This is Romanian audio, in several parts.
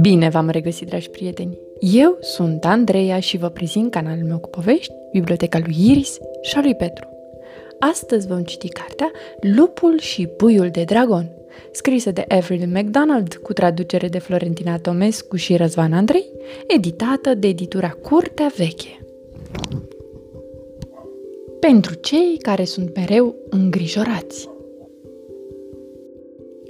Bine v-am regăsit, dragi prieteni! Eu sunt Andreea și vă prezint canalul meu cu povești, Biblioteca lui Iris și a lui Petru. Astăzi vom citi cartea Lupul și puiul de dragon, scrisă de Avril MacDonald cu traducere de Florentina Tomescu și Răzvan Andrei, editată de editura Curtea Veche. Pentru cei care sunt mereu îngrijorați.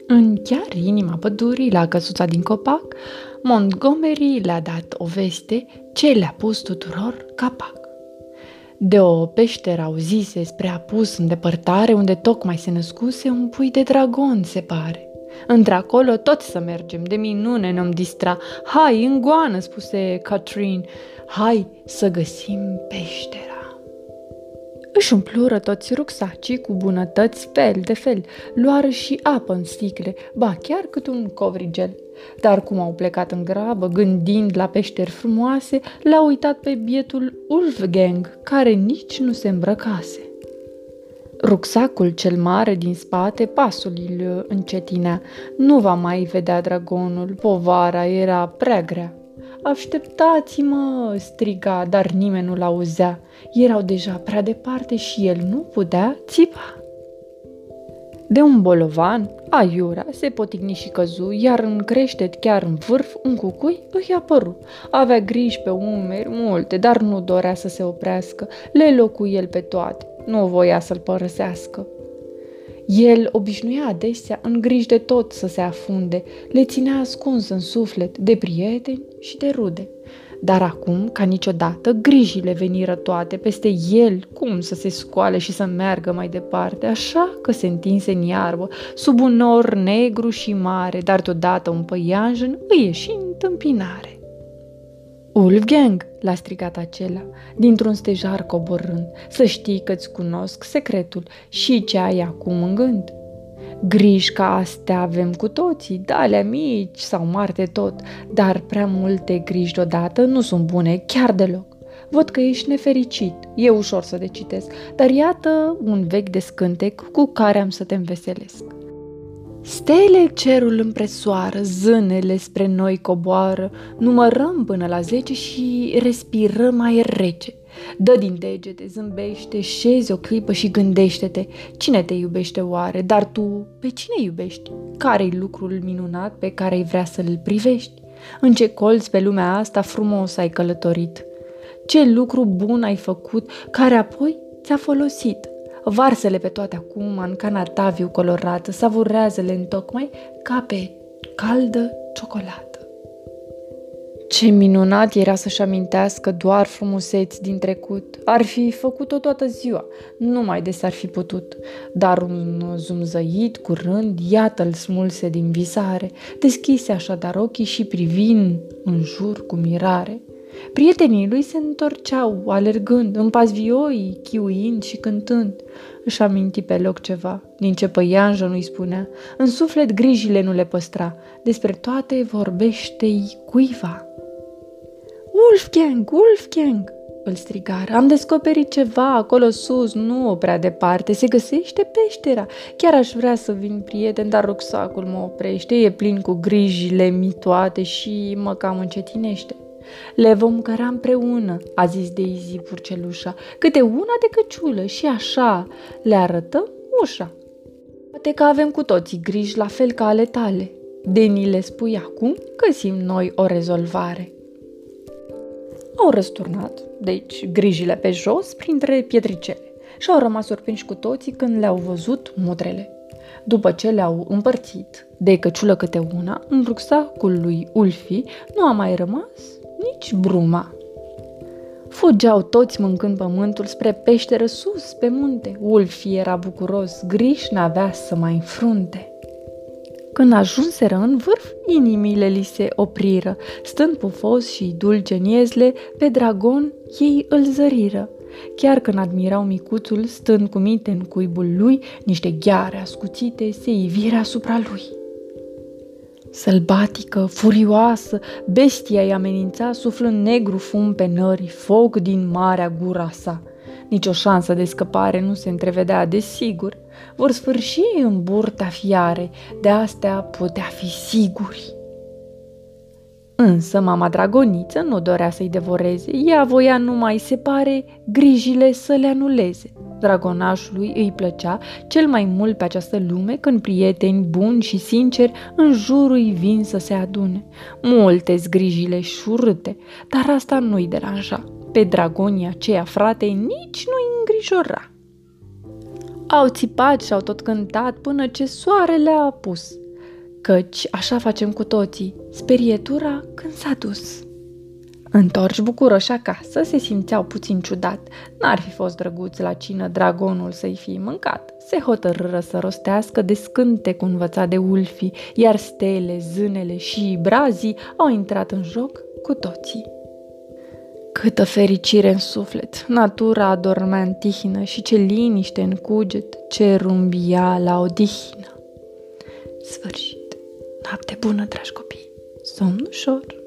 În chiar inima pădurii, la căsuța din copac, Montgomery le-a dat o veste ce le-a pus tuturor capac. De o peșteră auzise spre apus în depărtare, unde tocmai se născuse un pui de dragon, se pare. Într-acolo tot să mergem, de minune ne-om distra. Hai, în goană, spuse Catherine, hai să găsim peștera. Își umplură toți rucsacii cu bunătăți fel de fel, luară și apă în sticle, ba chiar cât un covrigel. Dar cum au plecat în grabă, gândind la peșteri frumoase, l-a uitat pe bietul Ulfgang, care nici nu se îmbrăcase. Rucsacul cel mare din spate, pasul îl încetinea. Nu va mai vedea dragonul, povara era prea grea. Așteptați-mă!" striga, dar nimeni nu-l auzea. Erau deja prea departe și el nu putea țipa. De un bolovan, aiura se potigni și căzu, iar în creștet, chiar în vârf, un cucui îi apăru. Avea griji pe umeri multe, dar nu dorea să se oprească. Le locu el pe toate, nu voia să-l părăsească. El obișnuia adesea în griji de tot să se afunde, le ținea ascuns în suflet de prieteni și de rude. Dar acum, ca niciodată, grijile veniră toate peste el, cum să se scoale și să meargă mai departe, așa că se întinse în iarbă, sub un nor negru și mare, dar deodată un păianjen îi ieși în tâmpinare. Wolfgang, l-a strigat acela, dintr-un stejar coborând, să știi că-ți cunosc secretul și ce ai acum în gând. Griji ca astea avem cu toții, dalea mici sau mari de tot, dar prea multe griji deodată nu sunt bune chiar deloc. Văd că ești nefericit, e ușor să decitesc, dar iată un vechi descântec cu care am să te înveselesc. Stele cerul împresoară, zânele spre noi coboară, numărăm până la zece și respirăm aer rece. Dă din degete, zâmbește, șezi o clipă și gândește-te, cine te iubește oare, dar tu pe cine iubești? Care-i lucrul minunat pe care ai vrea să-l privești? În ce colț pe lumea asta frumos ai călătorit? Ce lucru bun ai făcut care apoi ți-a folosit? Varsele pe toate acum în cana ta viu colorată, savurează-le întocmai ca pe caldă ciocolată. Ce minunat era să-și amintească doar frumuseți din trecut. Ar fi făcut-o toată ziua, numai de s-ar fi putut. Dar un zumzăit curând, iată-l smulse din visare, deschise așadar ochii și privind în jur cu mirare. Prietenii lui se întorceau, alergând, în pas vioi, chiuind și cântând. Își aminti pe loc ceva, din ce păianjă nu-i spunea. În suflet grijile nu le păstra, despre toate vorbește-i cuiva. Wolfgang, Wolfgang! îl strigară. Am descoperit ceva acolo sus, nu prea departe. Se găsește peștera. Chiar aș vrea să vin prieten, dar rucsacul mă oprește. E plin cu grijile mi toate și mă cam încetinește. Le vom căra împreună, a zis Daisy purcelușa, câte una de căciulă și așa le arătăm ușa. Poate că avem cu toții griji la fel ca ale tale. Deni le spui acum, găsim noi o rezolvare. Au răsturnat, deci, grijile pe jos printre pietricele și au rămas surprinși cu toții când le-au văzut mudrele. După ce le-au împărțit de căciulă câte una, în rucsacul lui Ulfi nu a mai rămas nici bruma. Fugeau toți mâncând pământul spre peșteră sus, pe munte. Ulfi era bucuros, griș n-avea să mai înfrunte. Când ajunseră în vârf, inimile li se opriră. Stând pufos și dulce în iezle, pe dragon ei îl zăriră. Chiar când admirau micuțul, stând cu minte în cuibul lui, niște gheare ascuțite se iviră asupra lui. Sălbatică, furioasă, bestia îi amenința, suflând negru fum pe nări, foc din marea gura sa. Nici o șansă de scăpare nu se întrevedea de sigur. Vor sfârși în burta fiare, de astea putea fi siguri. Însă mama dragoniță nu dorea să-i devoreze, ea voia numai, se pare, grijile să le anuleze. Dragonașului îi plăcea cel mai mult pe această lume când prieteni buni și sinceri în jurul vin să se adune. Multe zgrijile șurte, dar asta nu-i deranja. Pe dragonii aceia frate nici nu-i îngrijora. Au țipat și au tot cântat până ce soarele a apus căci așa facem cu toții, sperietura când s-a dus. Întorci bucuroși acasă, se simțeau puțin ciudat. N-ar fi fost drăguț la cină dragonul să-i fi mâncat. Se hotărâră să rostească de scânte cu învățat de ulfi, iar stele, zânele și brazii au intrat în joc cu toții. Câtă fericire în suflet! Natura adormea în tihnă și ce liniște în cuget, ce rumbia la odihnă. Sfârșit! Noapte bună, dragi copii! Somn ușor!